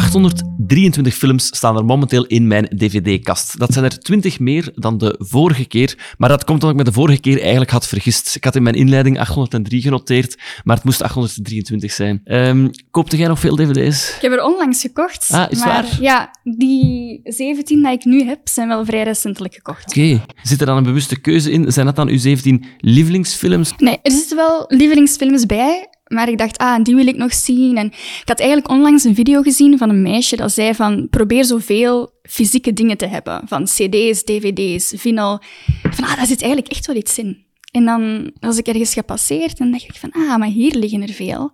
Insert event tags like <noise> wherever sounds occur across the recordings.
823 films staan er momenteel in mijn dvd-kast. Dat zijn er 20 meer dan de vorige keer, maar dat komt omdat ik me de vorige keer eigenlijk had vergist. Ik had in mijn inleiding 803 genoteerd, maar het moest 823 zijn. Um, koopte jij nog veel dvd's? Ik heb er onlangs gekocht. Ah, is maar waar? ja, die 17 die ik nu heb, zijn wel vrij recentelijk gekocht. Oké. Zit er dan een bewuste keuze in? Zijn dat dan uw 17 lievelingsfilms? Nee, er zitten wel lievelingsfilms bij, maar ik dacht, ah, die wil ik nog zien. En ik had eigenlijk onlangs een video gezien van een meisje dat zei van, probeer zoveel fysieke dingen te hebben. Van cd's, dvd's, vinyl. Van, ah, daar zit eigenlijk echt wel iets in. En dan was ik ergens gepasseerd en dacht ik van, ah, maar hier liggen er veel.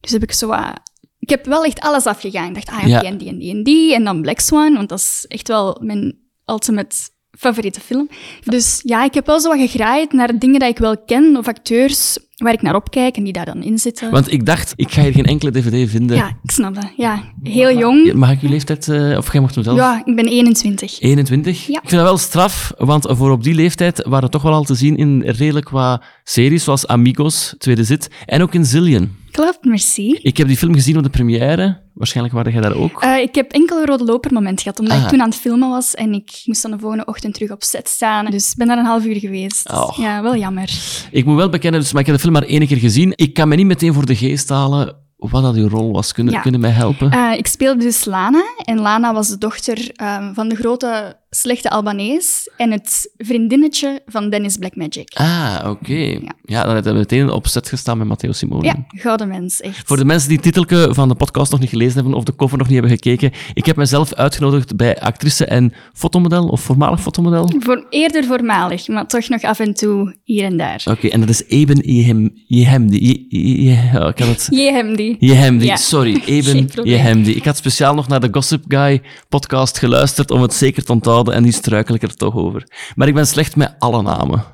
Dus heb ik zo wat... Ik heb wel echt alles afgegaan. Ik dacht, ah, Ja. en die en die en die. En dan Black Swan, want dat is echt wel mijn ultimate favoriete film. Dus ja, ik heb wel zo wat gegraaid naar dingen die ik wel ken, of acteurs waar ik naar opkijk en die daar dan in zitten. Want ik dacht, ik ga hier geen enkele dvd vinden. Ja, ik snap dat. Ja, heel jong. Mag ik uw leeftijd, eh, of jij mocht hem zelf? Ja, ik ben 21. 21. Ja. Ik vind dat wel straf, want voor op die leeftijd waren toch wel al te zien in redelijk wat series, zoals Amigos, Tweede Zit, en ook in Zillion. Klopt, merci. Ik heb die film gezien op de première. Waarschijnlijk waren jij daar ook. Eh, ik heb enkel een rode loper moment gehad, omdat Ah. ik toen aan het filmen was en ik moest dan de volgende ochtend terug op set staan. Dus ik ben daar een half uur geweest. Oh. Ja, wel jammer. Ik moet wel bekennen, dus, maar ik heb de film maar één keer gezien. Ik kan me niet meteen voor de geest halen wat dat uw rol was. Kunnen, Ja. kunnen mij helpen? Eh, ik speelde dus Lana. En Lana was de dochter eh, van de grote slechte Albanees en het vriendinnetje van Dennis Blackmagic. Ah, oké. Ja. dan heb je meteen op set gestaan met Matteo Simone. Ja, gouden mens, echt. Voor de mensen die het titelke van de podcast nog niet gelezen hebben of de cover nog niet hebben gekeken, ik heb mezelf uitgenodigd bij actrice en fotomodel, of voormalig fotomodel. Voor, eerder voormalig, maar toch nog af en toe hier en daar. Oké, en dat is Eben het... Je hem die. Yehemdi, Ja. sorry. <laughs> Eben. Yehemdi. Ik had speciaal nog naar de Gossip Guy podcast geluisterd om het zeker te onthouden en nu struikel ik er toch over. Maar ik ben slecht met alle namen.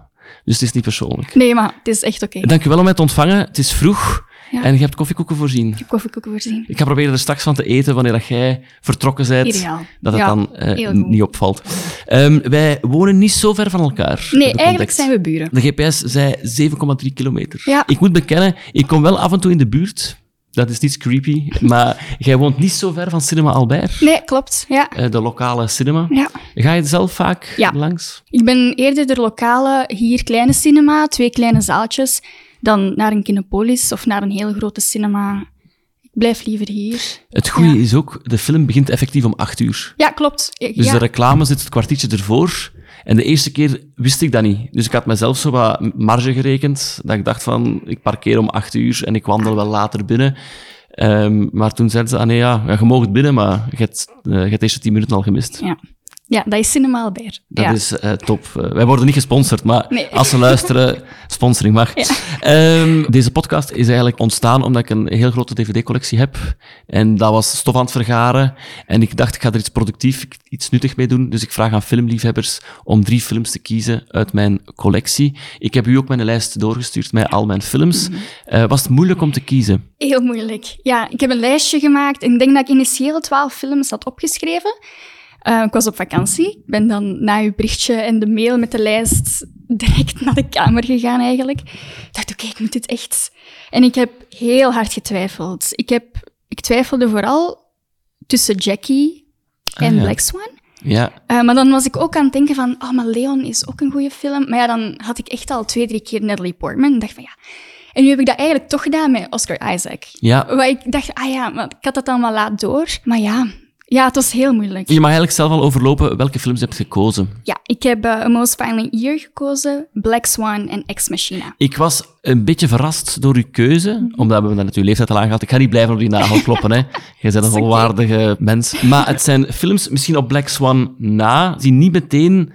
Dus het is niet persoonlijk. Nee, maar het is echt oké. Dank u wel om mij te ontvangen. Het is vroeg Ja. en je hebt koffiekoeken voorzien. Ik heb koffiekoeken voorzien. Ik ga proberen er straks van te eten wanneer dat jij vertrokken bent. Ideaal. Dat het Ja, dan eh, niet opvalt. Ehm, wij wonen niet zo ver van elkaar. Nee, eigenlijk zijn we buren. De GPS zei 7,3 kilometer. Ja. Ik moet bekennen, ik kom wel af en toe in de buurt. Dat is niet creepy, maar jij woont niet zo ver van Cinema Albert, Nee, klopt. Ja. eh, de lokale cinema. ja. Ga je zelf vaak Ja. langs? Ik ben eerder de lokale, hier kleine cinema, twee kleine zaaltjes, dan naar een Kinepolis of naar een heel grote cinema. Blijf liever hier. Het goede Ja. is ook, de film begint effectief om 8 uur. Ja, klopt. Ja, Dus de reclame zit het kwartiertje ervoor. En de eerste keer wist ik dat niet. Dus ik had mezelf zo wat marge gerekend. Dat ik dacht van, ik parkeer om acht uur en ik wandel wel later binnen. Ehm, maar toen zeiden ze, ah nee, ja, je mag het binnen, maar je hebt, eh, je hebt de eerste tien minuten al gemist. ja. Ja, dat is Cinema Albert. Dat ja. is eh, top. Eh, wij worden niet gesponsord, maar Nee. als ze luisteren, <laughs> sponsoring mag. Ehm, deze podcast is eigenlijk ontstaan omdat ik een heel grote dvd-collectie heb. En dat was stof aan het vergaren. En ik dacht, ik ga er iets productief, iets nuttig mee doen. Dus ik vraag aan filmliefhebbers om drie films te kiezen uit mijn collectie. Ik heb u ook mijn lijst doorgestuurd met al mijn films. Mhm. Eh, was het moeilijk om te kiezen? Heel moeilijk. Ja, ik heb een lijstje gemaakt en ik denk dat ik initieel twaalf films had opgeschreven. Eh, ik was op vakantie. Ik ben dan na uw berichtje en de mail met de lijst direct naar de kamer gegaan eigenlijk. Ik dacht, oké, ik moet dit echt... En ik heb heel hard getwijfeld. Ik, heb, ik twijfelde vooral tussen Jackie en Ah, ja. Black Swan. Ja, Eh, maar dan was ik ook aan het denken van, oh, maar Leon is ook een goede film. Maar ja, dan had ik echt al twee, drie keer Natalie Portman. En dacht van, ja... En nu heb ik dat eigenlijk toch gedaan met Oscar Isaac. ja. Waar ik dacht, ah ja, maar ik had dat allemaal laat door. Maar ja, ja, het was heel moeilijk. Je mag eigenlijk zelf al overlopen welke films je hebt gekozen. Ja, ik heb eh, A Most Violent Year gekozen, Black Swan en Ex Machina. Ik was een beetje verrast door uw keuze, omdat we net uw leeftijd al aangehaald. Ik ga niet blijven op die nagel <laughs> kloppen, hè. Jij bent een volwaardige mens. Maar het zijn films, misschien op Black Swan na, die niet meteen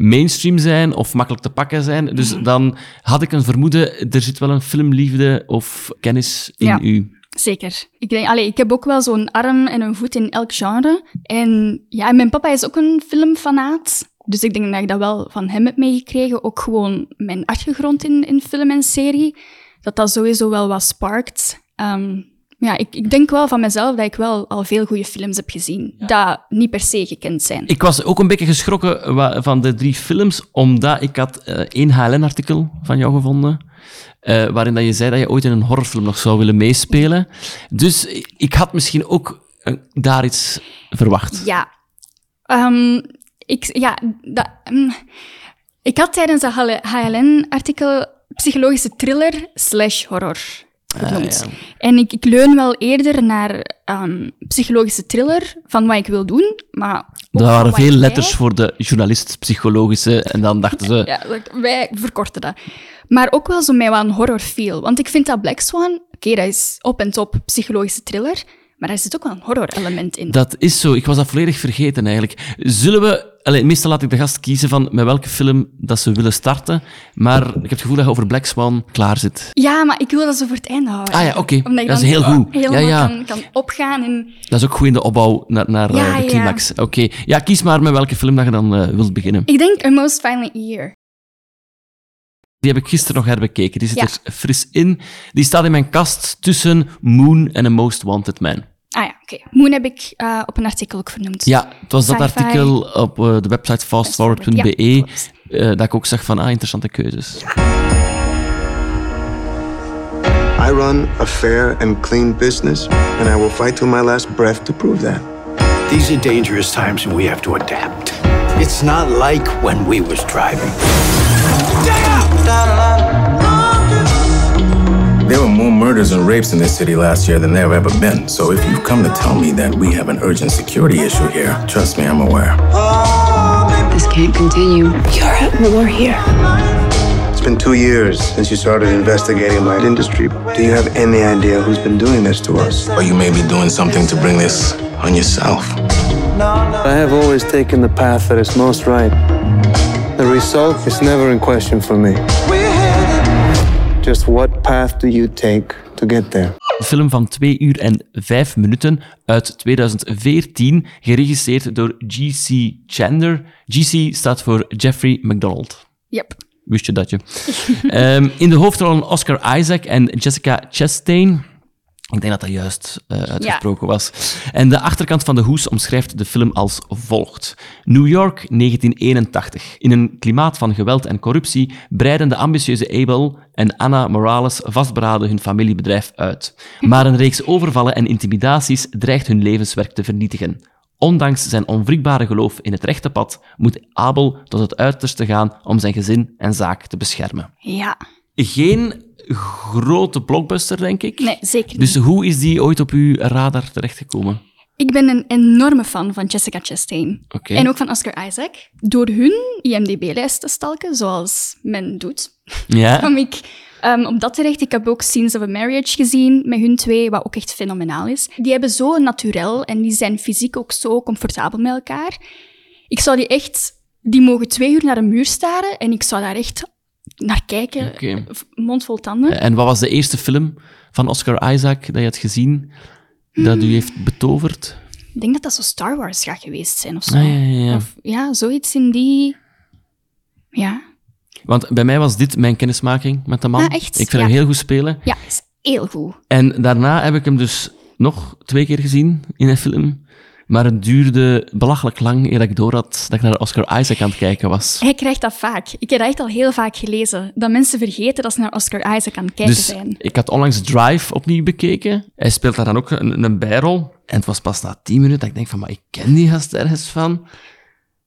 mainstream zijn of makkelijk te pakken zijn. Dus dan had ik een vermoeden, er zit wel een filmliefde of kennis in Ja. u. Zeker. Ik, denk, allee, ik heb ook wel zo'n arm en een voet in elk genre. En ja, mijn papa is ook een filmfanaat. Dus ik denk dat ik dat wel van hem heb meegekregen. Ook gewoon mijn achtergrond in, in film en serie. Dat dat sowieso wel wat sparkt. Ja, ik, ik denk wel van mezelf dat ik wel al veel goede films heb gezien. Dat niet per se gekend zijn. Ik was ook een beetje geschrokken van de drie films, omdat ik had eh, één HLN-artikel van jou gevonden, eh, waarin dat je zei dat je ooit in een horrorfilm nog zou willen meespelen. Dus ik had misschien ook eh, daar iets verwacht. Ja. Ehm, ik, ja, dat, mm, ik had tijdens de HLN-artikel psychologische thriller slash horror genoemd. Ah, ja. En ik, ik leun wel eerder naar ehm, psychologische thriller van wat ik wil doen, maar... Er waren veel letters voor de journalist, psychologische, en dan dachten ze... <laughs> Ja, wij verkorten dat. Maar ook wel zo met wat een horror feel. Want ik vind dat Black Swan, oké, dat is op en top psychologische thriller, maar daar zit ook wel een horror element in. Dat is zo. Ik was dat volledig vergeten eigenlijk. Zullen we... Allee, meestal laat ik de gast kiezen van met welke film dat ze willen starten. Maar ik heb het gevoel dat je over Black Swan klaar zit. Ja, maar ik wil dat zo voor het einde houden. Ah ja, oké. Dat is heel goed. helemaal Ja, ja. Kan, kan opgaan en... Dat is ook goed in de opbouw naar, naar Ja, eh, de ja. climax. Oké. Ja, kies maar met welke film dat je dan eh, wilt beginnen. Ik denk A Most Violent Year. Die heb ik gisteren nog herbekeken. Die zit Ja. er fris in. Die staat in mijn kast tussen Moon en A Most Wanted Man. Ah ja, oké. Moon heb ik eh, op een artikel ook vernoemd. Ja, het was dat artikel op eh, de website fastforward.be Ja, eh, dat ik ook zag van, ah, interessante keuzes. I run a fair and clean business, and I will fight to my last breath to prove that. These are dangerous times and we have to adapt. It's not like when we was driving. There were more murders and rapes in this city last year than there have ever been. So if you've come to tell me that we have an urgent security issue here, trust me, I'm aware. This can't continue. You're at war here. It's been two years since you started investigating my industry. Do you have any idea who's been doing this to us? Or you may be doing something to bring this on yourself. I have always taken the path that is most right. The result is never in question for me. Just what path do you take to get there? Een film van 2 uur en 5 minuten uit 2014, geregisseerd door G.C. Chander. G.C. staat voor Jeffrey McDonald. Yep. Wist je dat je? <laughs> Ehm, in de hoofdrollen Oscar Isaac en Jessica Chastain. Ik denk dat dat juist eh, uitgesproken was. En de achterkant van de hoes omschrijft de film als volgt. New York, 1981. In een klimaat van geweld en corruptie breiden de ambitieuze Abel en Anna Morales vastberaden hun familiebedrijf uit. Maar een reeks overvallen en intimidaties dreigt hun levenswerk te vernietigen. Ondanks zijn onwrikbare geloof in het rechte pad, moet Abel tot het uiterste gaan om zijn gezin en zaak te beschermen. Ja. Geen grote blockbuster, denk ik. Nee, zeker niet. Dus hoe is die ooit op uw radar terechtgekomen? Ik ben een enorme fan van Jessica Chastain. En ook van Oscar Isaac. Door hun IMDb-lijst te stalken, zoals men doet, Ja? <laughs> kwam ik ehm, op dat terecht. Ik heb ook Scenes of a Marriage gezien met hun twee, wat ook echt fenomenaal is. Die hebben zo een naturel en die zijn fysiek ook zo comfortabel met elkaar. Ik zou die echt... Die mogen twee uur naar een muur staren en ik zou daar echt naar kijken, Oké. v- mond vol tanden. En wat was de eerste film van Oscar Isaac dat je had gezien dat u heeft betoverd? Ik denk dat dat zo Star Wars gaat geweest zijn of zo. Ah, ja, ja, ja. Of, ja, zoiets in die... Ja. Want bij mij was dit mijn kennismaking met de man. Ah, echt? Ik vind hem heel goed spelen. Ja, is heel goed. En daarna heb ik hem dus nog twee keer gezien in een film. Maar het duurde belachelijk lang eer ik door had dat ik naar Oscar Isaac aan het kijken was. Hij krijgt dat vaak. Ik heb dat echt al heel vaak gelezen. Dat mensen vergeten dat ze naar Oscar Isaac aan het kijken Dus zijn. ik had onlangs Drive opnieuw bekeken. Hij speelt daar dan ook een, een bijrol. En het was pas na tien minuten dat ik denk van, maar ik ken die gast ergens van.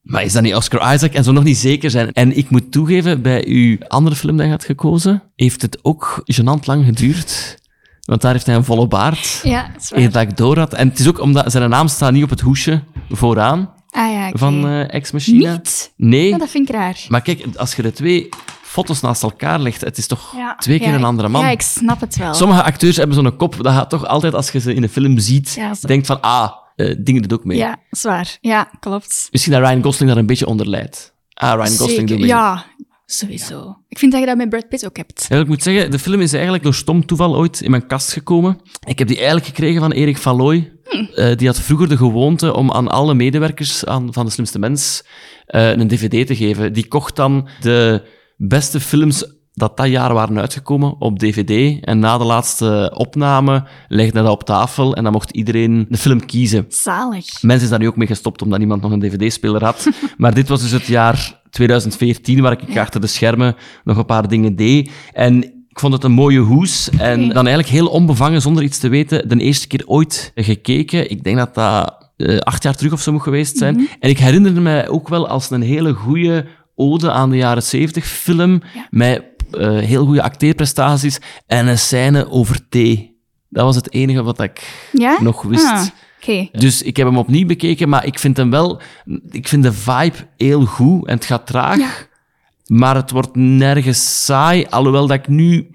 Maar is dat niet Oscar Isaac? En zo nog niet zeker zijn. En ik moet toegeven, bij uw andere film dat je had gekozen, heeft het ook gênant lang geduurd. Want daar heeft hij een volle baard. Ja, dat is waar. Eer dat ik door had. En het is ook omdat zijn naam staat niet op het hoesje vooraan Ah ja, van eh Ex Machina. Niet? Nee. Ja, dat vind ik raar. Maar kijk, als je de twee foto's naast elkaar legt, het is toch Ja. twee keer een andere man. Ja, ik snap het wel. Sommige acteurs hebben zo'n kop, dat gaat toch altijd als je ze in een film ziet, denkt van, ah, eh dingen doet ook mee. Ja, zwaar. Ja, klopt. Misschien dat Ryan Gosling daar een beetje onder leidt. Ah, Ryan Gosling doet mee. Ja, sowieso. Ik vind dat je dat met Brad Pitt ook hebt. Ja, ik moet zeggen, de film is eigenlijk door stom toeval ooit in mijn kast gekomen. Ik heb die eigenlijk gekregen van Erik Valoy. Hm. Eh, die had vroeger de gewoonte om aan alle medewerkers aan, van De Slimste Mens eh, een dvd te geven. Die kocht dan de beste films dat dat jaar waren uitgekomen op dvd. En na de laatste opname legde hij dat op tafel en dan mocht iedereen de film kiezen. Zalig. Mensen is daar nu ook mee gestopt, omdat niemand nog een dvd-speler had. <laughs> maar dit was dus het jaar 2014, waar ik <laughs> achter de schermen nog een paar dingen deed. En Ik vond het een mooie hoes. En dan eigenlijk heel onbevangen, zonder iets te weten, de eerste keer ooit gekeken. Ik denk dat dat uh, acht jaar terug of zo moet geweest zijn. Mhm. En ik herinnerde mij ook wel als een hele goede ode aan de jaren zeventig film. Met uh, heel goede acteerprestaties en een scène over thee. Dat was het enige wat ik Ja? nog wist. Ah, Dus ik heb hem opnieuw bekeken, maar ik vind hem wel... Ik vind de vibe heel goed en het gaat traag. Ja. Maar het wordt nergens saai. Alhoewel dat ik nu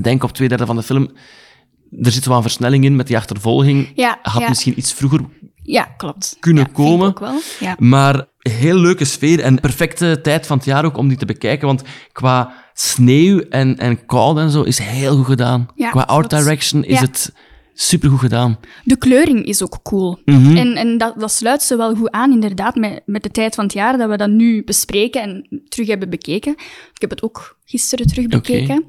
denk op twee derde van de film... Er zit wel een versnelling in met die achtervolging. Ja, Had ja. misschien iets vroeger Ja, klopt. kunnen Ja, komen. ook wel. Ja. Maar heel leuke sfeer en perfecte tijd van het jaar ook om die te bekijken. Want qua sneeuw en, en kou en zo is heel goed gedaan. Ja, qua art direction is het supergoed gedaan. De kleuring is ook cool. Mhm. En, en dat, dat sluit zo wel goed aan, inderdaad, met, met de tijd van het jaar dat we dat nu bespreken en terug hebben bekeken. Ik heb het ook gisteren terug bekeken.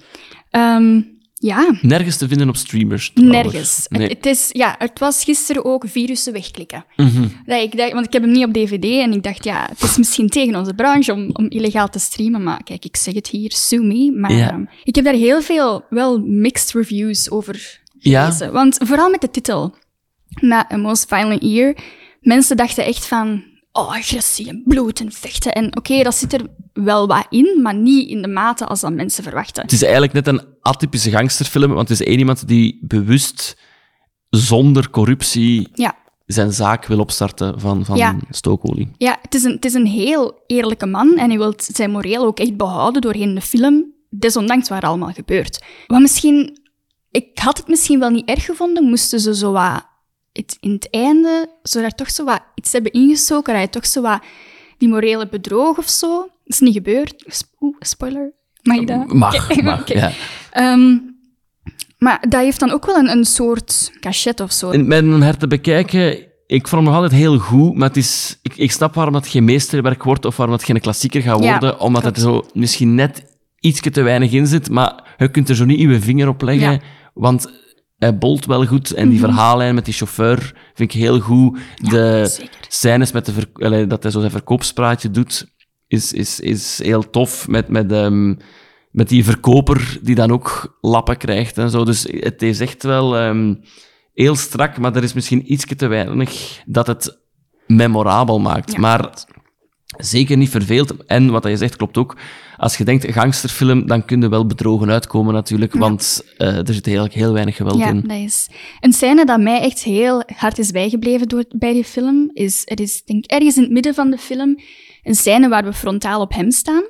Ehm, ja, Nergens te vinden op streamers. trouwens. nergens. Nee. Het, het is, ja, het was gisteren ook virussen wegklikken. Mhm. Dat ik dacht, want ik heb hem niet op dvd en ik dacht, ja, het is misschien tegen onze branche om, om illegaal te streamen, maar kijk, ik zeg het hier, sue me. Maar Ja. ehm, ik heb daar heel veel, wel mixed reviews over Ja. Want vooral met de titel, na A Most Violent Year, mensen dachten echt van, oh, agressie en bloed en vechten. En oké, dat zit er wel wat in, maar niet in de mate als dat mensen verwachten. Het is eigenlijk net een atypische gangsterfilm, want het is één iemand die bewust zonder corruptie Ja. zijn zaak wil opstarten van, van Ja. stookolie. Ja, het is, een, het is een heel eerlijke man en hij wil zijn moreel ook echt behouden doorheen de film, desondanks wat er allemaal gebeurt. Wat misschien... Ik had het misschien wel niet erg gevonden, moesten ze zo wat... Het, in het einde, zo daar toch zo wat iets hebben ingestoken, dat hij toch zo wat die morele bedroog of zo. Dat is niet gebeurd. Oeh, spoiler. Mag ik dat? Mag, ja. Ehm, maar dat heeft dan ook wel een, een soort cachet of zo. Met een her te bekijken, ik vond hem nog altijd heel goed, maar het is, ik, ik snap waarom het geen meesterwerk wordt of waarom het geen klassieker gaat Ja, worden, omdat het zo misschien net ietsje te weinig in zit, maar je kunt er zo niet je vinger op leggen, Ja. Want hij bolt wel goed en die verhaallijn met die chauffeur vind ik heel goed. de zeker. scènes met de allee, dat hij zo zijn verkoopspraatje doet, is, is, is heel tof met, met, ehm, met die verkoper die dan ook lappen krijgt en zo. Dus het is echt wel ehm, heel strak, maar er is misschien iets te weinig dat het memorabel maakt. Ja, maar zeker niet verveeld. En wat je zegt klopt ook. Als je denkt gangsterfilm, dan kun je wel bedrogen uitkomen natuurlijk, want eh, er zit eigenlijk heel weinig geweld Ja, in. dat is. Een scène dat mij echt heel hard is bijgebleven door, bij die film, is, er is denk ergens in het midden van de film een scène waar we frontaal op hem staan.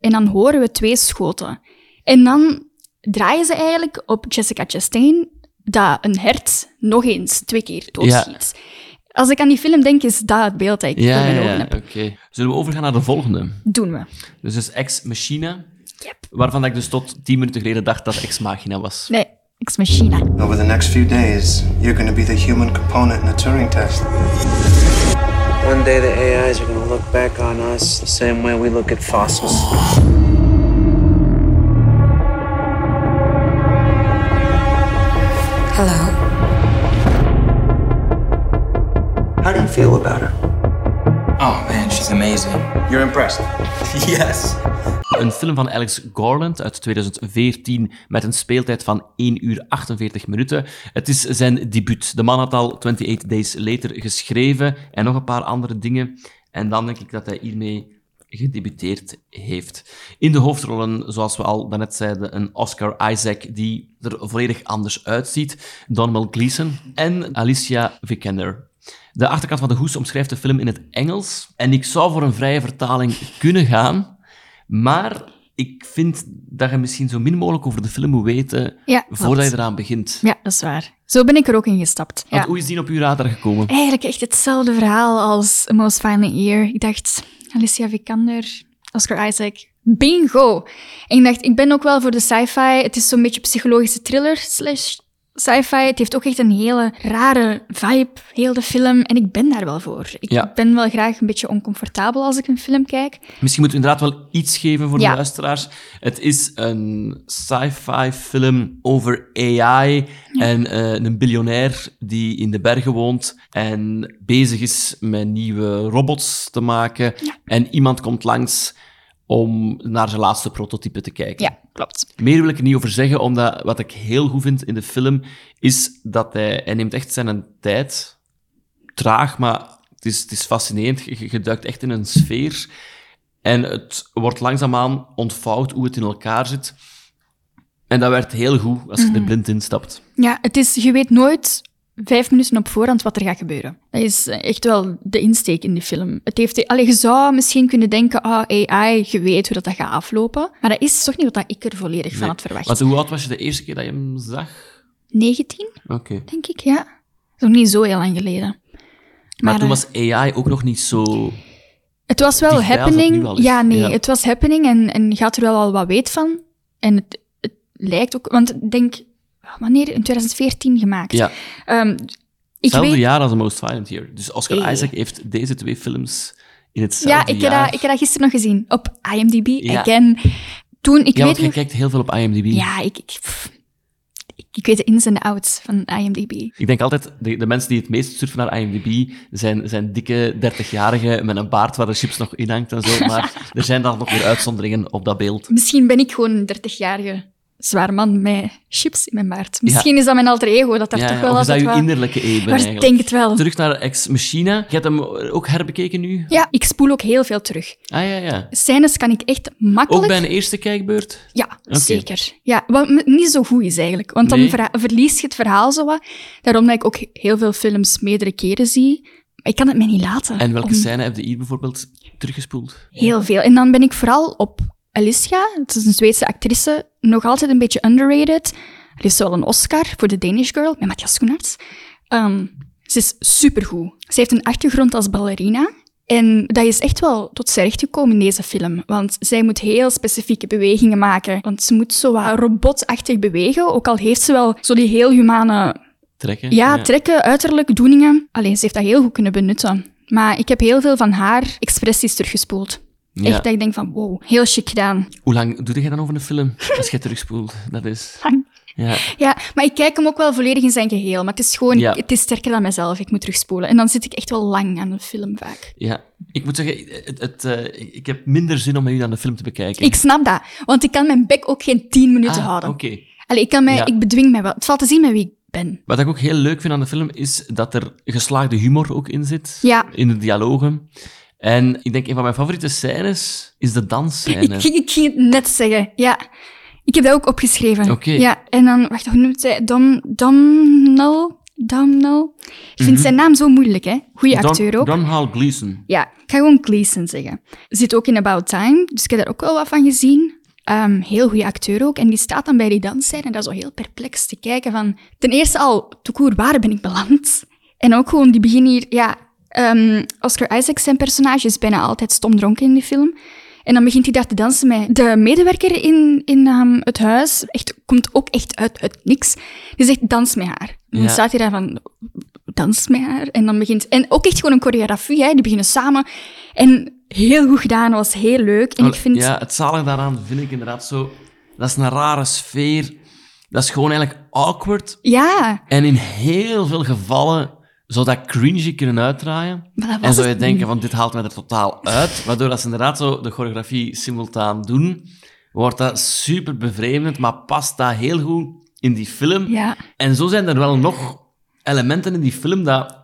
En dan horen we twee schoten. En dan draaien ze eigenlijk op Jessica Chastain dat een hert nog eens twee keer doodschiet. Als ik aan die film denk, is dat het beeld dat ik Ja, voor mijn ja, ogen heb. oké. Zullen we overgaan naar de volgende? Doen we. Dus is Ex Machina, Yep. waarvan ik dus tot tien minuten geleden dacht dat Ex Machina was. Nee, Ex Machina. Over the next few days, you're going to be the human component in a Turing test. One day the AIs are gonna look back on us the same way we look at fossils. Feel about her? Oh man, she's amazing. You're impressed. <laughs> Yes. Een film van Alex Garland uit 2014 met een speeltijd van 1 uur 48 minuten. Het is zijn debuut. De man had al 28 Days Later geschreven en nog een paar andere dingen. En dan denk ik dat hij hiermee gedebuteerd heeft. In de hoofdrollen, zoals we al daarnet zeiden, een Oscar Isaac die er volledig anders uitziet, Donald Gleason en Alicia Vikander. De achterkant van de hoes omschrijft de film in het Engels. En ik zou voor een vrije vertaling kunnen gaan. Maar ik vind dat je misschien zo min mogelijk over de film moet weten Ja, voordat klopt. je eraan begint. Ja, dat is waar. Zo ben ik er ook in gestapt. Want Ja. hoe is die op uw radar gekomen? Eigenlijk echt hetzelfde verhaal als A Most Violent Year. Ik dacht, Alicia Vikander, Oscar Isaac, bingo! En ik dacht, ik ben ook wel voor de sci-fi. Het is zo'n beetje psychologische thriller slash sci-fi. Het heeft ook echt een hele rare vibe, heel de film. En ik ben daar wel voor. Ik Ja. ben wel graag een beetje oncomfortabel als ik een film kijk. Misschien moeten we inderdaad wel iets geven voor Ja. de luisteraars. Het is een sci-fi film over AI en eh, een biljonair die in de bergen woont en bezig is met nieuwe robots te maken. En iemand komt langs om naar zijn laatste prototype te kijken. Ja, klopt. Meer wil ik er niet over zeggen, omdat wat ik heel goed vind in de film, is dat hij, hij neemt echt zijn tijd. Traag, maar het is, het is fascinerend. Je, je duikt echt in een sfeer. En het wordt langzaamaan ontvouwd hoe het in elkaar zit. En dat werd heel goed als je er blind instapt. Ja, het is, je weet nooit vijf minuten op voorhand wat er gaat gebeuren. Dat is eh, echt wel de insteek in die film. Het heeft, allee, je zou misschien kunnen denken, ah, AI, je weet hoe dat, dat gaat aflopen. Maar dat is toch niet wat ik er volledig van had verwacht. Want hoe oud was je de eerste keer dat je hem zag? 19, Oké. denk ik, ja. Dat is nog niet zo heel lang geleden. Maar, toen eh, was AI ook nog niet zo... Het was wel happening. Ja, nee, Ja. het was happening en, en je had er wel al wat weet van. En het, het lijkt ook, want ik denk, wanneer? In 2014 gemaakt. Ja, Ehm, ik hetzelfde weet, jaar als The Most Violent Year. Dus Oscar. Isaac heeft deze twee films in hetzelfde ja, ik heb, jaar... dat, ik heb dat gisteren nog gezien op IMDb. Ja. Again. Toen, ik ja, want weet je kijkt heel veel op IMDb. Ja, ik, ik, ik, weet de ins en de outs van IMDb. Ik denk altijd, de, de mensen die het meest surfen naar IMDb zijn, zijn dikke 30-jarigen met een baard waar de chips nog in hangt en zo. <laughs> Maar er zijn dan nog weer uitzonderingen op dat beeld. Misschien ben ik gewoon een 30-jarige zwaar man met chips in mijn baard. Misschien is dat mijn alter ego, dat daar Ja, toch wel of is dat altijd je innerlijke even Maar eigenlijk? ik denk het wel. Terug naar Ex Machina. Je hebt hem ook herbekeken nu? Ja, ik spoel ook heel veel terug. Ah ja, ja. Scènes kan ik echt makkelijk... Ook bij een eerste kijkbeurt? Ja, zeker. Ja, wat niet zo goed is eigenlijk. Want dan Nee. verlies je het verhaal zo wat. Daarom dat ik ook heel veel films meerdere keren zie. Maar ik kan het mij niet laten. En welke om- scène heb je hier bijvoorbeeld teruggespoeld? Heel veel. En dan ben ik vooral op Alicia, het is een Zweedse actrice, nog altijd een beetje underrated. Er is wel een Oscar voor The Danish Girl met Matthias Schoenaerts. Ehm, ze is supergoed. Ze heeft een achtergrond als ballerina. En dat is echt wel tot zijn recht gekomen in deze film. Want zij moet heel specifieke bewegingen maken. Want ze moet zo wat robotachtig bewegen. Ook al heeft ze wel zo die heel humane Trekken? ja, trekken, uiterlijk, doeningen. Alleen, ze heeft dat heel goed kunnen benutten. Maar ik heb heel veel van haar expressies teruggespoeld. Ja. Echt dat ik denk van, wow, heel chic gedaan. Hoe lang doe je dan over een film als je terugspoelt? Dat is... <laughs> Lang. Ja. Ja, maar ik kijk hem ook wel volledig in zijn geheel. Maar het is gewoon, Ja. het is sterker dan mezelf. Ik moet terugspoelen. En dan zit ik echt wel lang aan een film vaak. ja. Ik moet zeggen, het, het, eh, ik heb minder zin om met u aan de film te bekijken. Ik snap dat. Want ik kan mijn bek ook geen tien minuten Ah, houden. oké. Allee, ik, kan mij, Ja. ik bedwing mij wel. Het valt te zien met wie ik ben. Wat ik ook heel leuk vind aan de film, is dat er geslaagde humor ook in zit. Ja. In de dialogen. En ik denk, een van mijn favoriete scènes is de dansscène. Ik, ging- ik ging het net zeggen, ja. Ik heb dat ook opgeschreven. Oké. Ja, en dan, wacht, hoe noemt zij? Dom, Domnall? Domnall? Ik vind zijn naam zo moeilijk, hè. Goeie Mhm. Don- acteur ook. Donhal Gleeson. Ja, ik ga gewoon Gleason zeggen. Zit ook in About Time, dus ik heb daar ook wel wat van gezien. Ehm, heel goede acteur ook. En die staat dan bij die dansscène en dat is zo heel perplex te kijken van... Ten eerste al, toekoer, waar ben ik beland? En ook gewoon, die begin hier... Ja, ehm, Oscar Isaac, zijn personage, is bijna altijd stom dronken in die film. En dan begint hij daar te dansen met de medewerker in, in ehm, het huis. Echt, komt ook echt uit, uit niks. Die zegt, dans met haar. En dan Ja. staat hij daar van, dans met haar. En dan begint... En ook echt gewoon een choreografie, hè. Die beginnen samen. En heel goed gedaan, was heel leuk. En ik vind... Ja, het zalige daaraan vind ik inderdaad zo... Dat is een rare sfeer. Dat is gewoon eigenlijk awkward. Ja, En in heel veel gevallen zou dat cringy kunnen uitdraaien. Dat en zou je denken van, dit haalt mij er totaal uit. Waardoor als ze inderdaad zo de choreografie simultaan doen, wordt dat super bevreemdend, maar past dat heel goed in die film. ja. En zo zijn er wel nog elementen in die film dat...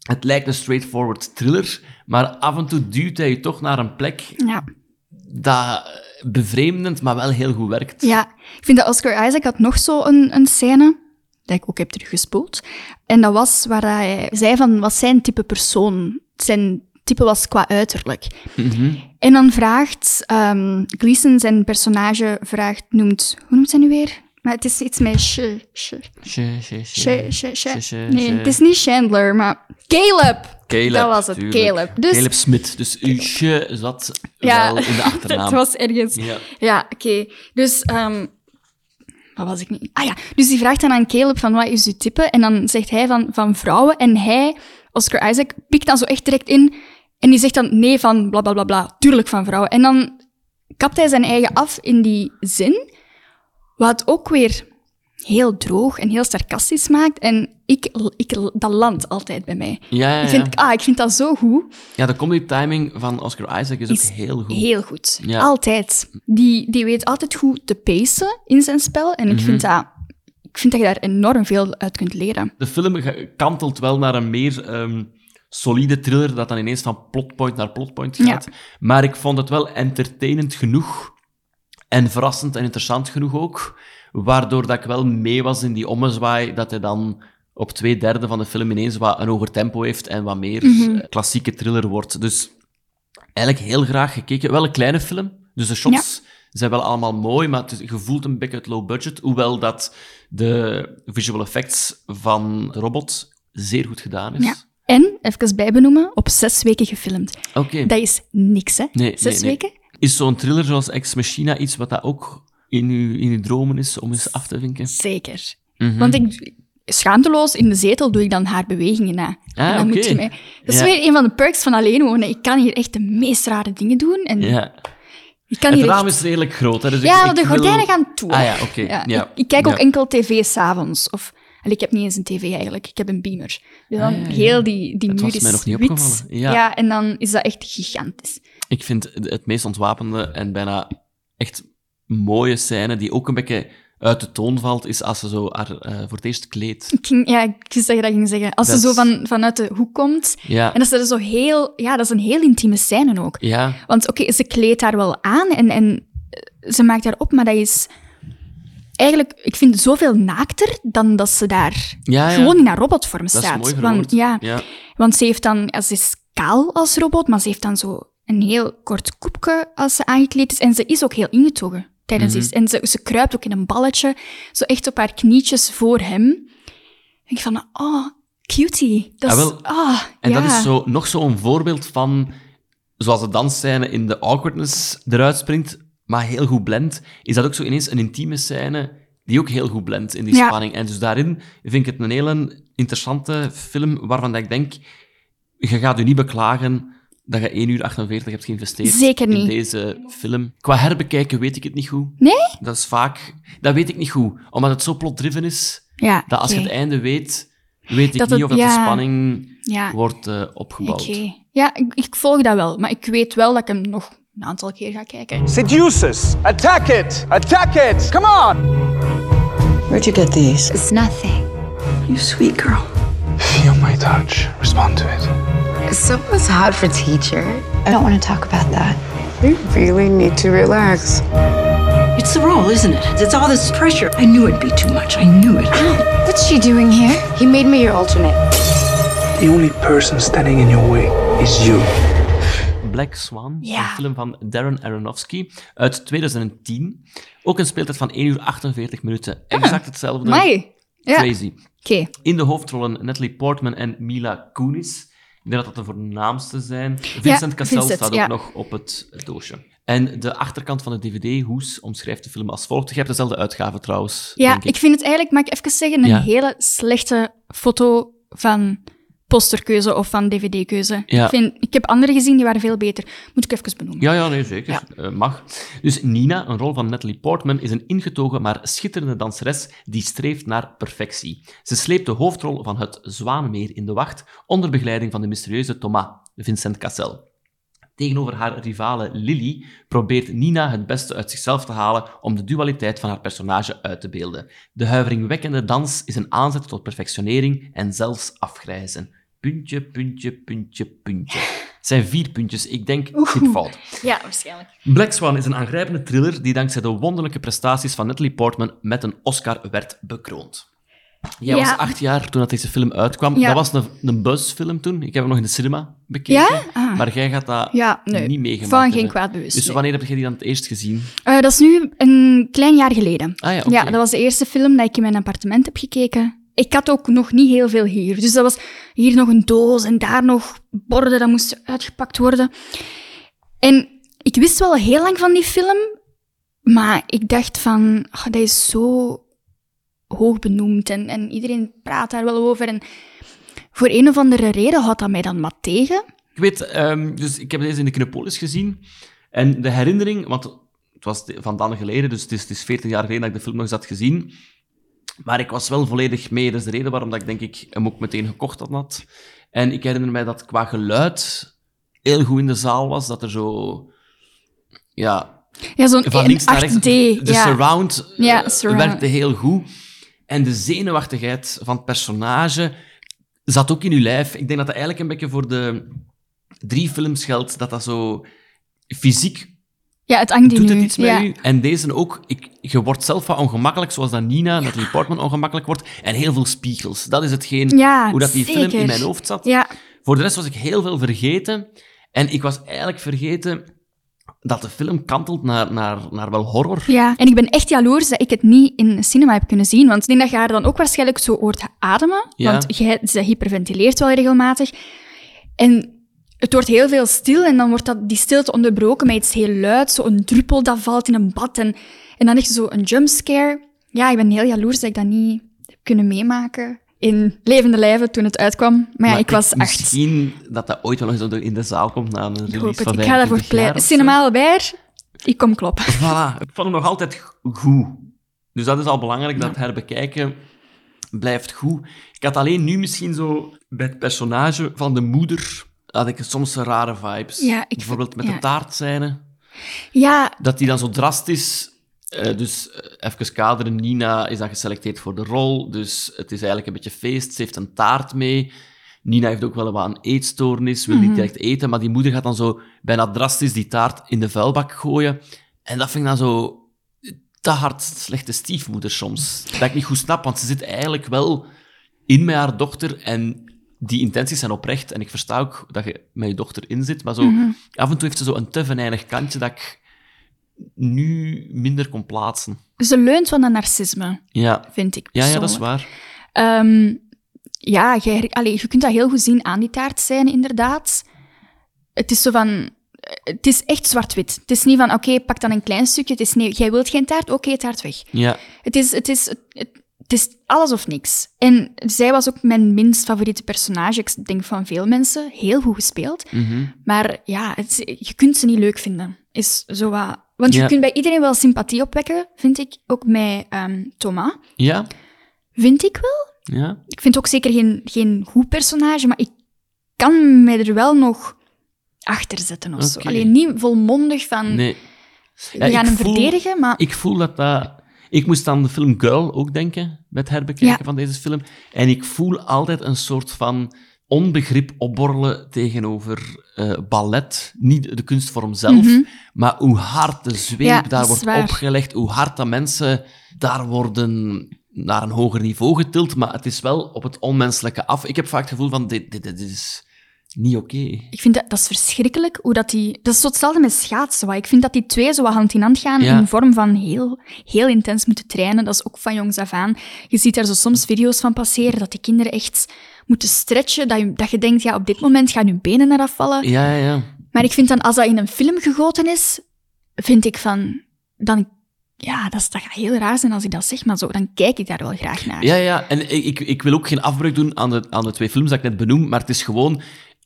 Het lijkt een straightforward thriller, maar af en toe duwt hij je toch naar een plek Ja. dat bevreemdend, maar wel heel goed werkt. ja, ik vind dat Oscar Isaac had nog zo een, een scène, dat ik ook heb teruggespoeld. En dat was waar hij zei van, wat zijn type persoon? Zijn type was qua uiterlijk. Mhm. En dan vraagt ehm Gleason, zijn personage, vraagt, noemt... Hoe noemt hij nu weer? Maar het is iets met... Sh, sh, sh, Nee, het is niet Chandler, maar... Caleb! Caleb, Dat was het, tuurlijk. Caleb. Dus- Caleb Smith. Dus uw zat Ja, wel in de <laughs> achternaam. het was ergens... Ja. Ja, oké. Dus, ehm was ik niet? Ah ja, dus die vraagt dan aan Caleb van wat is uw type? En dan zegt hij van, van vrouwen. En hij, Oscar Isaac, pikt dan zo echt direct in. En die zegt dan nee van bla bla bla bla. Tuurlijk van vrouwen. En dan kapt hij zijn eigen af in die zin. Wat ook weer heel droog en heel sarcastisch maakt. En ik, ik, dat landt altijd bij mij. Ja, ja, Ik, vind, ah, ik vind dat zo goed. Ja, de comedy timing van Oscar Isaac is, ook heel goed. Heel goed. Ja. Altijd. Die, die weet altijd goed te pacen in zijn spel. En Mhm. ik, vind dat, ik vind dat je daar enorm veel uit kunt leren. De film kantelt wel naar een meer ehm, solide thriller dat dan ineens van plotpoint naar plotpoint gaat. Maar ik vond het wel entertainend genoeg en verrassend en interessant genoeg ook, waardoor dat ik wel mee was in die ommezwaai dat hij dan op twee derde van de film ineens wat een hoger tempo heeft en wat meer eh, klassieke thriller wordt. Dus eigenlijk heel graag gekeken. Wel een kleine film, dus de shots zijn wel allemaal mooi, maar het is, je voelt een beetje het low budget, hoewel dat de visual effects van de robot zeer goed gedaan is. Ja. En, even bijbenoemen, op zes weken gefilmd. Oké. Dat is niks, hè? Nee, zes nee, nee. weken? Is zo'n thriller zoals Ex Machina iets wat dat ook in uw, in uw dromen is om eens af te vinken? Zeker. Mhm. Want ik, schaamteloos in de zetel doe ik dan haar bewegingen na. Ah, en dan moet oké. je mij... Dat is Ja. weer een van de perks van alleen wonen. Ik kan hier echt de meest rare dingen doen. En Ja. ik kan Het hier raam echt... is redelijk groot. Hè, dus Ja, ik, de wil- gordijnen gaan toe. Ah ja, oké. Ja, Ja. Ik, ik kijk ook enkel tv s'avonds. Of... Allee, ik heb niet eens een tv eigenlijk. Ik heb een beamer. Dus dan Ah, ja, ja. heel die, die Dat muur is mij nog niet wit. opgevallen. Ja. Ja. en dan is dat echt gigantisch. Ik vind het het meest ontwapende en bijna echt mooie scène, die ook een beetje uit de toon valt, is als ze zo haar eh, voor het eerst kleedt. Ja, ik wist dat je dat ging zeggen. Als Dat ze zo is- van, vanuit de hoek komt. Ja. En dat ze er zo heel... Ja, dat is een heel intieme scène ook. Ja, Want oké, ze kleedt haar wel aan en, en eh, ze maakt haar op, maar dat is eigenlijk, ik vind het zoveel naakter dan dat ze daar Ja, ja. gewoon in haar robotvorm dat is staat. mooi Want, ja, want ze heeft dan, ze is kaal als robot, maar ze heeft dan zo een heel kort koepje als ze aangekleed is. En ze is ook heel ingetogen tijdens Mhm. En ze, ze kruipt ook in een balletje, zo echt op haar knietjes voor hem. En ik van, oh, cutie. Dat Ah, is, ah, En ja. dat is zo, nog zo'n voorbeeld van, zoals de dansscène in de awkwardness eruit springt, maar heel goed blendt, is dat ook zo ineens een intieme scène die ook heel goed blendt in die Ja. spanning. En dus daarin vind ik het een hele interessante film, waarvan ik denk, je gaat je niet beklagen dat je 1 uur 48 hebt geïnvesteerd Zeker in deze film. Qua herbekijken weet ik het niet goed. Nee? Dat is vaak... Dat weet ik niet goed. Omdat het zo plotdriven is, Ja, dat als je het einde weet, weet ik Dat niet het- of dat de spanning Ja. wordt eh, opgebouwd. Oké. Ja, ik, ik volg dat wel. Maar ik weet wel dat ik hem nog een aantal keer ga kijken. Seducers, attack it! Attack it! Come on! Where'd you get these? It's nothing. You sweet girl. Feel my touch. Respond to it. Someone's hot for teacher. I don't want to talk about that. We really need to relax. It's the role, isn't it? It's all this pressure. I knew it'd be too much. I knew it. What's she doing here? He made me your alternate. The only person standing in your way is you. Black Swan, Ja. een film van Darren Aronofsky uit 2010. Ook een speeltijd van 1 uur 48 minuten. Ah, exact hetzelfde. Mai. Ja. Crazy. Oké. In de hoofdrollen Natalie Portman en Mila Kunis. Ik denk dat dat de voornaamste zijn. Vincent Cassel Vincent, staat ook nog op het doosje. En de achterkant van de DVD-hoes omschrijft de film als volgt. Je hebt dezelfde uitgave trouwens. Ja, denk ik. vind het eigenlijk, mag ik even zeggen, een hele slechte foto van posterkeuze of van dvd-keuze. Ja. Ik, vind, ik heb andere gezien, die waren veel beter. Moet ik even benoemen. Ja, ja, nee, zeker. Eh, mag. Dus Nina, een rol van Natalie Portman, is een ingetogen maar schitterende danseres die streeft naar perfectie. Ze sleept de hoofdrol van het Zwanenmeer in de wacht onder begeleiding van de mysterieuze Thomas, Vincent Cassel. Tegenover haar rivale Lily probeert Nina het beste uit zichzelf te halen om de dualiteit van haar personage uit te beelden. De huiveringwekkende dans is een aanzet tot perfectionering en zelfs afgrijzen. Puntje, puntje, puntje, puntje. Het zijn vier puntjes. Ik denk, tipfout. Ja, waarschijnlijk. Black Swan is een aangrijpende thriller die dankzij de wonderlijke prestaties van Natalie Portman met een Oscar werd bekroond. Jij Ja. was acht jaar toen dat deze film uitkwam. Ja. Dat was een, een buzzfilm toen. Ik heb hem nog in de cinema bekeken. Ja? Ah. Maar jij gaat dat Ja, nee. niet meegemaakt Van hebben. geen kwaad bewust, Dus nee. wanneer heb je die dan het eerst gezien? Eh, dat is nu een klein jaar geleden. Ah ja, oké. dat was de eerste film dat ik in mijn appartement heb gekeken. Ik had ook nog niet heel veel hier. Dus dat was hier nog een doos en daar nog borden dat moesten uitgepakt worden. En ik wist wel heel lang van die film, maar ik dacht van, ah, dat is zo hoog benoemd en, en iedereen praat daar wel over. En voor een of andere reden houdt dat mij dan wat tegen. Ik weet, ehm, dus ik heb deze in de Kinopolis gezien. En de herinnering, want het was van geleden, dus het is, het is 14 jaar geleden dat ik de film nog eens had gezien. Maar ik was wel volledig mee. Dat is de reden waarom dat ik denk ik hem ook meteen gekocht had. En ik herinner mij dat qua geluid heel goed in de zaal was. Dat er zo... Ja, Ja, zo'n van links naar rechts. 8D. De ja. surround, Ja, eh, surround. werkte heel goed. En de zenuwachtigheid van het personage zat ook in uw lijf. Ik denk dat dat eigenlijk een beetje voor de drie films geldt. Dat dat zo fysiek ja, het hangt doet het iets met ja. u. En deze ook. Ik, je wordt zelf wat ongemakkelijk, zoals dat Nina, Natalie Portman, ongemakkelijk wordt. En heel veel spiegels. Dat is hetgeen, Ja, hoe dat die film in mijn hoofd zat. Ja, Voor de rest was ik heel veel vergeten. En ik was eigenlijk vergeten dat de film kantelt naar, naar, naar wel horror. ja. En ik ben echt jaloers dat ik het niet in een cinema heb kunnen zien. Want ik denk dat je haar dan ook waarschijnlijk zo hoort ademen. Ja. Want jij, ze hyperventileert wel regelmatig. En het wordt heel veel stil en dan wordt dat, die stilte onderbroken met iets heel luid. Zo een druppel dat valt in een bad. En, en dan echt zo een jumpscare. Ja, ik ben heel jaloers dat ik dat niet heb kunnen meemaken in levende lijven toen het uitkwam. Maar ja, ik was acht. Misschien dat dat ooit wel eens in de zaal komt na een Ik release van Ik ga daarvoor 25 jaar pleiten. Cinema Albert, ik kom kloppen. <laughs> Voilà. Ik vond hem nog altijd goed. Dus dat is al belangrijk, dat herbekijken blijft goed. Ik had alleen nu misschien zo bij het personage van de moeder, had ik soms rare vibes. Ja, ik- Bijvoorbeeld met ja. de taartscène. Ja, Dat die dan zo drastisch... eh, dus eh, even kaderen, Nina is dan geselecteerd voor de rol, dus het is eigenlijk een beetje feest. Ze heeft een taart mee. Nina heeft ook wel wat een eetstoornis, wil Mhm. niet direct eten, maar die moeder gaat dan zo bijna drastisch die taart in de vuilbak gooien. En dat vind ik dan zo te hard slechte stiefmoeder soms. Dat ik niet goed snap, want ze zit eigenlijk wel in met haar dochter en die intenties zijn oprecht. En ik versta ook dat je met je dochter in zit, maar zo, Mhm. af en toe heeft ze zo een te venijnig kantje dat ik nu minder kon plaatsen. ze leunt wel naar narcisme, Ja, vind ik ja, ja dat is waar. Ehm, ja, jij, allee, je kunt dat heel goed zien aan die taartscène, inderdaad. Het is zo van... Het is echt zwart-wit. Het is niet van, oké, pak dan een klein stukje. Het is nee, jij wilt geen taart? Oké, taart weg. Ja, Het is, het, is, het, het is alles of niks. En zij was ook mijn minst favoriete personage. Ik denk van veel mensen. Heel goed gespeeld. mhm. Maar ja, het, je kunt ze niet leuk vinden. Is zo wat... Want je kunt bij iedereen wel sympathie opwekken, vind ik. Ook met ehm, Thomas. ja, Vind ik wel. ja. Ik vind ook zeker geen, geen goed personage, maar ik kan mij er wel nog achter zetten of zo. Alleen niet volmondig van... Nee. we Ja, gaan ik hem voel- verdedigen, maar... Ik voel dat dat... Ik moest aan de film Girl ook denken, bij het herbekijken Ja. van deze film. En ik voel altijd een soort van onbegrip opborrelen tegenover eh, ballet. Niet de kunstvorm zelf, Mhm. maar hoe hard de zweep Ja, daar wordt waar. opgelegd, hoe hard dat mensen daar worden naar een hoger niveau getild. Maar het is wel op het onmenselijke af. Ik heb vaak het gevoel van, dit, dit, dit is niet oké. Ik vind dat, dat is verschrikkelijk, hoe dat die... Dat is zo hetzelfde met schaatsen. Wat. Ik vind dat die twee zo wat hand in hand gaan Ja. in vorm van heel, heel intens moeten trainen. Dat is ook van jongs af aan. Je ziet daar zo soms video's van passeren, dat die kinderen echt moeten stretchen, dat je, dat je denkt, ja, op dit moment gaan hun benen eraf vallen. Ja, ja, ja. Maar ik vind dan, als dat in een film gegoten is, vind ik van... Dan, ja, dat, is, dat gaat heel raar zijn als ik dat zeg, maar zo, dan kijk ik daar wel graag naar. Ja, ja, en ik, ik- ik wil ook geen afbreuk doen aan de, aan de twee films dat ik net benoem, maar het is gewoon,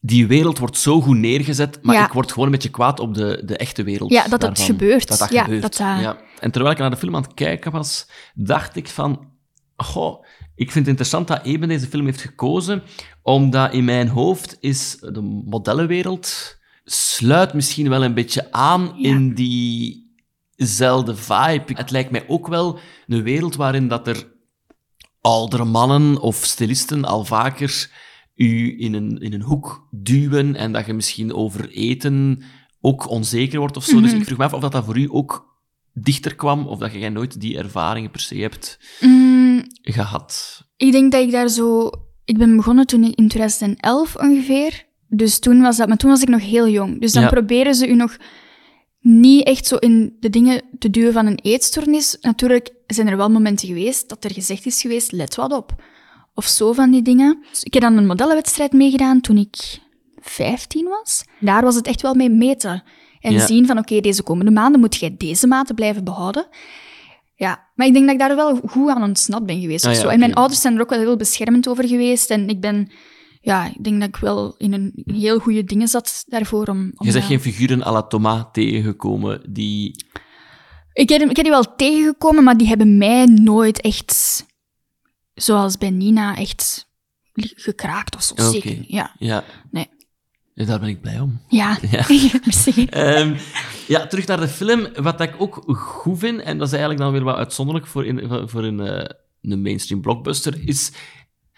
die wereld wordt zo goed neergezet, maar Ja. ik word gewoon een beetje kwaad op de, de echte wereld. Ja, dat daarvan. gebeurt. Dat dat Ja, gebeurt. dat dat- Ja. En terwijl ik naar de film aan het kijken was, dacht ik van, goh, ik vind het interessant dat Eben deze film heeft gekozen, omdat in mijn hoofd is de modellenwereld sluit misschien wel een beetje aan Ja. in diezelfde vibe. Het lijkt mij ook wel een wereld waarin dat er oudere mannen of stilisten al vaker u in een, in een hoek duwen en dat je misschien over eten ook onzeker wordt of zo. Dus Mhm. ik vroeg me af of dat, dat voor u ook dichter kwam of dat jij nooit die ervaringen per se hebt Mm, gehad. ik denk dat ik daar zo... Ik ben begonnen toen in 2011 ongeveer. Dus toen was dat... Maar toen was ik nog heel jong. Dus dan Ja. proberen ze u nog niet echt zo in de dingen te duwen van een eetstoornis. Natuurlijk zijn er wel momenten geweest dat er gezegd is geweest, let wat op. Of zo van die dingen. Dus ik heb dan een modellenwedstrijd meegedaan toen ik 15 was. Daar was het echt wel mee meten. En Ja. zien van, oké, deze komende maanden moet jij deze maten blijven behouden. Ja, maar ik denk dat ik daar wel goed aan ontsnapt ben geweest. Ah, of ja, zo. En mijn ouders zijn er ook wel heel beschermend over geweest. En ik ben... Ja, ik denk dat ik wel in een heel goede dingen zat daarvoor om... om Je bent geen figuren à la Thomas tegengekomen die... Ik heb, ik heb die wel tegengekomen, maar die hebben mij nooit echt zoals bij Nina echt gekraakt of zo. Zeker. Ja. Ja. Nee. Ja, Daar ben ik blij om. Ja. <laughs> Ja. Merci. Ehm, ja, terug naar de film. Wat ik ook goed vind, en dat is eigenlijk dan weer wat uitzonderlijk voor, in, voor een, eh, een mainstream blockbuster, is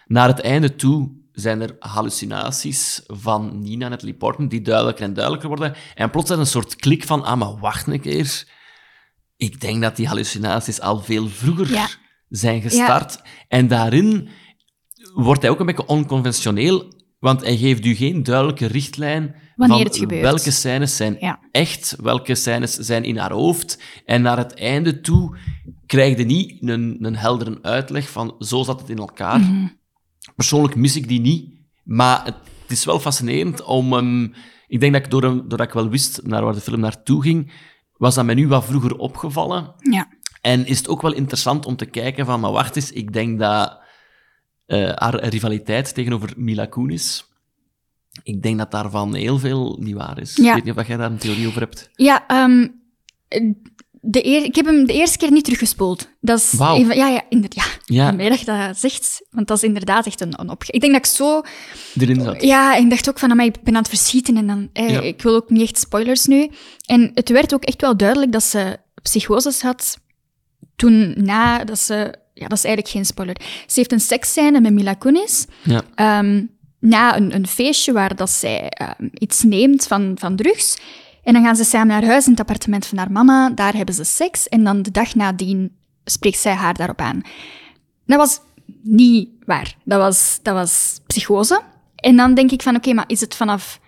naar het einde toe zijn er hallucinaties van Nina Natalie Portman die duidelijker en duidelijker worden. En plots is er een soort klik van, ah, maar wacht een keer. Ik denk dat die hallucinaties al veel vroeger Ja. Zijn gestart. En daarin wordt hij ook een beetje onconventioneel, want hij geeft u geen duidelijke richtlijn Wanneer van het gebeurt. welke scènes zijn Ja. echt, welke scènes zijn in haar hoofd. En naar het einde toe krijg je niet een, een heldere uitleg van zo zat het in elkaar. Mhm. Persoonlijk mis ik die niet, maar het, het is wel fascinerend om... hem- ik denk dat ik, door doordat ik wel wist naar waar de film naartoe ging, was dat mij nu wat vroeger opgevallen. Ja. En is het ook wel interessant om te kijken van, maar wacht eens, ik denk dat eh, haar rivaliteit tegenover Mila Kunis, ik denk dat daarvan heel veel niet waar is. Ja. Ik weet niet of jij daar een theorie over hebt. Ja, ehm, de eer, ik heb hem de eerste keer niet teruggespoeld. Dat is ja, ja, inderdaad. Ja. Ja. Dat je dat zegt, want dat is inderdaad echt een, een opge... Ik denk dat ik zo... Erin zat. Ja, ik dacht ook van, amai, ik ben aan het verschieten en dan... Eh, Ja. Ik wil ook niet echt spoilers nu. En het werd ook echt wel duidelijk dat ze psychoses had toen na dat ze... Ja, dat is eigenlijk geen spoiler. Ze heeft een seksscène met Mila Kunis. Ja. Ehm, na een, een feestje waar dat zij ehm, iets neemt van, van drugs. En dan gaan ze samen naar huis in het appartement van haar mama. Daar hebben ze seks. En dan de dag nadien spreekt zij haar daarop aan. Dat was niet waar. Dat was, dat was psychose. En dan denk ik van, oké, maar is het vanaf...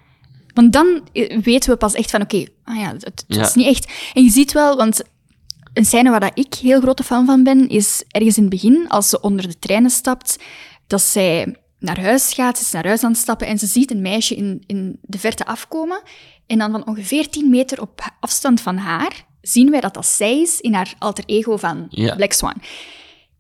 Want dan eh, weten we pas echt van, oké, ah ja, het, het Ja. is niet echt... En je ziet wel, want een scène waar dat ik heel grote fan van ben, is ergens in het begin, als ze onder de treinen stapt, dat zij naar huis gaat, ze is naar huis aan het stappen en ze ziet een meisje in, in de verte afkomen. En dan van ongeveer 10 meter op afstand van haar zien wij dat dat zij is in haar alter ego van Ja. Black Swan.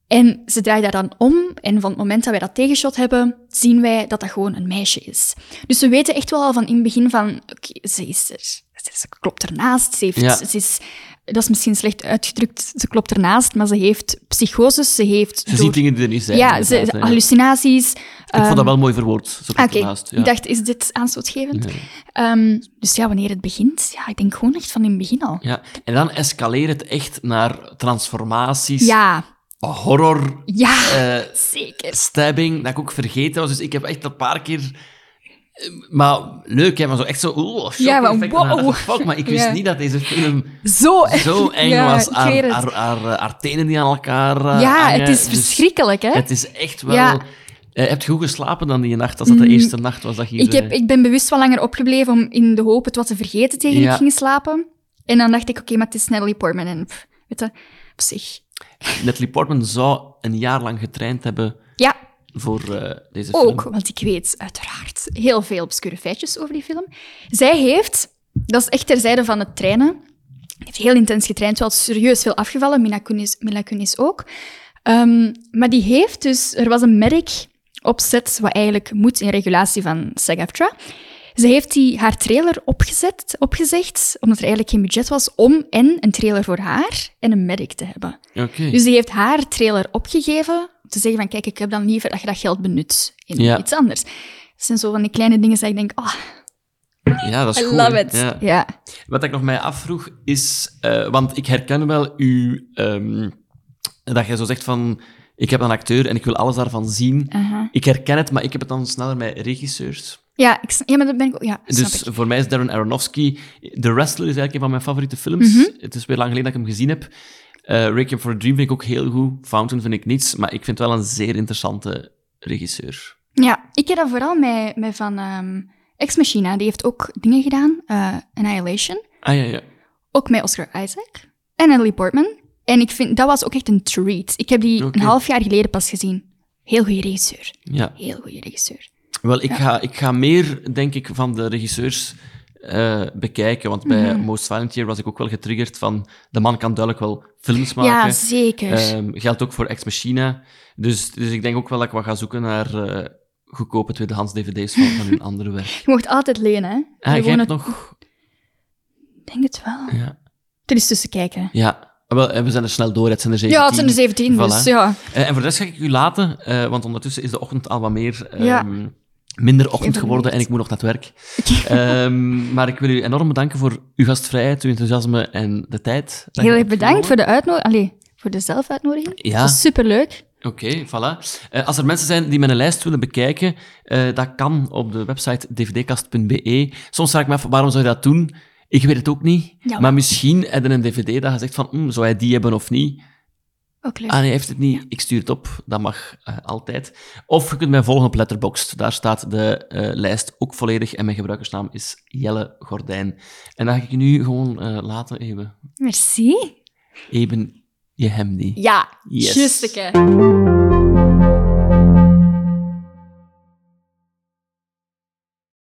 En ze draait daar dan om en van het moment dat wij dat tegenshot hebben, zien wij dat dat gewoon een meisje is. Dus we weten echt wel al van in het begin van, oké, ze is er, ze klopt ernaast, ze heeft, Ja. ze is, dat is misschien slecht uitgedrukt, ze klopt ernaast, maar ze heeft psychoses, ze heeft... Ze ziet dingen die er niet zijn. Ja, ze, hallucinaties. Ik vond dat wel mooi verwoord. Zo Oké, ja. ik dacht, is dit aanstootgevend? Nee. Ehm, dus ja, wanneer het begint, ja, ik denk gewoon echt van in het begin al. Ja, en dan escaleert het echt naar transformaties, Ja, horror, ja, eh, zeker. stabbing, dat ik ook vergeten was. Dus ik heb echt een paar keer... eh, Maar leuk, hè, maar zo echt zo... Shock Ja, maar wow. ik, Fuck, maar ik wist Ja. niet dat deze film Zo, zo eng Ja, was. Haar, haar, haar, haar, haar tenen die aan elkaar eh, Ja, hangen. het is Dus verschrikkelijk, hè? Het is echt wel... Ja. Eh, heb je goed geslapen dan die nacht, als dat de Mm, eerste nacht was dat je. Ik, heb, eh, ik ben bewust wel langer opgebleven om in de hoop het wat te vergeten tegen ik ging slapen. En dan dacht ik, oké, maar het is Natalie Portman. En pff, weet je, op zich. Natalie Portman zou een jaar lang getraind hebben Ja, voor eh, deze ook, film. want ik weet uiteraard heel veel obscure feitjes over die film. Zij heeft, dat is echt terzijde van het trainen, heeft heel intens getraind, wel serieus veel afgevallen, Mila Kunis, Mila Kunis ook. Ehm, maar die heeft dus, er was een merk op set, wat eigenlijk moet in regulatie van SAG-AFTRA. Ze heeft die, haar trailer opgezet, opgezegd, omdat er eigenlijk geen budget was, om en een trailer voor haar en een medic te hebben. Oké. Dus die heeft haar trailer opgegeven te zeggen van kijk, ik heb dan liever dat je dat geld benut in Ja. iets anders. Dat zijn zo van die kleine dingen dat ik denk, ah, Ja, dat is I goed. love it. Ja. Ja. Wat ik nog mij afvroeg is, eh, want ik herken wel u, ehm, dat jij zo zegt van, ik heb een acteur en ik wil alles daarvan zien. Ik herken het, maar ik heb het dan sneller met regisseurs. Ja, ik, ja, maar dat ben ik ook, ja, Dus ik. voor mij is Darren Aronofsky, The Wrestler is eigenlijk een van mijn favoriete films. Mhm. Het is weer lang geleden dat ik hem gezien heb. Eh Requiem for a Dream vind ik ook heel goed. Fountain vind ik niets, maar ik vind het wel een zeer interessante regisseur. Ja, ik heb dat vooral met, met van ehm, Ex Machina, die heeft ook dingen gedaan, eh, Annihilation, Ah ja, ja. ook met Oscar Isaac en Natalie Portman. En ik vind, dat was ook echt een treat. Ik heb die een half jaar geleden pas gezien. Heel goede regisseur. ja. Heel goede regisseur. Wel, ik, ga, ik ga meer, denk ik, van de regisseurs eh, bekijken. Want bij Mhm. Most Violent Year was ik ook wel getriggerd van... De man kan duidelijk wel films maken. Ja, zeker. Ehm, geldt ook voor Ex Machina. Dus, dus ik denk ook wel dat ik wat ga zoeken naar eh, goedkope tweedehands dvd's van, van hun andere werk. <laughs> Je mocht altijd lenen, hè? Ah, jij hebt het- nog... Ik denk het wel. Ja. Er is tussen kijken. Ja. Ah, Wel, en we zijn er snel door, het zijn er 17. Ja, het zijn er 17, dus ja. Eh, En voor de rest ga ik u laten, eh, want ondertussen is de ochtend al wat meer... ehm, Ja. Minder ochtend geworden en ik moet nog naar het werk. <laughs> Ehm, maar ik wil u enorm bedanken voor uw gastvrijheid, uw enthousiasme en de tijd. Heel erg bedankt voor de uitnodiging. Voor de zelfuitnodiging. Ja. Dat is superleuk. Oké, voilà. Eh, als er mensen zijn die mijn lijst willen bekijken, eh, dat kan op de website dvdkast.be. Soms vraag ik me af, waarom zou je dat doen? Ik weet het ook niet. Ja. Maar misschien heb je een dvd dat je zegt van, hm, zou hij die hebben of niet? Ook leuk. Ah, nee, heeft het niet. Ik stuur het op. Dat mag eh, altijd. Of je kunt mij volgen op Letterboxd. Daar staat de eh, lijst ook volledig. En mijn gebruikersnaam is Jelle Gordijn. En dan ga ik je nu gewoon eh, laten, even. Merci. Eben je hem niet. Ja, Yes. justeke.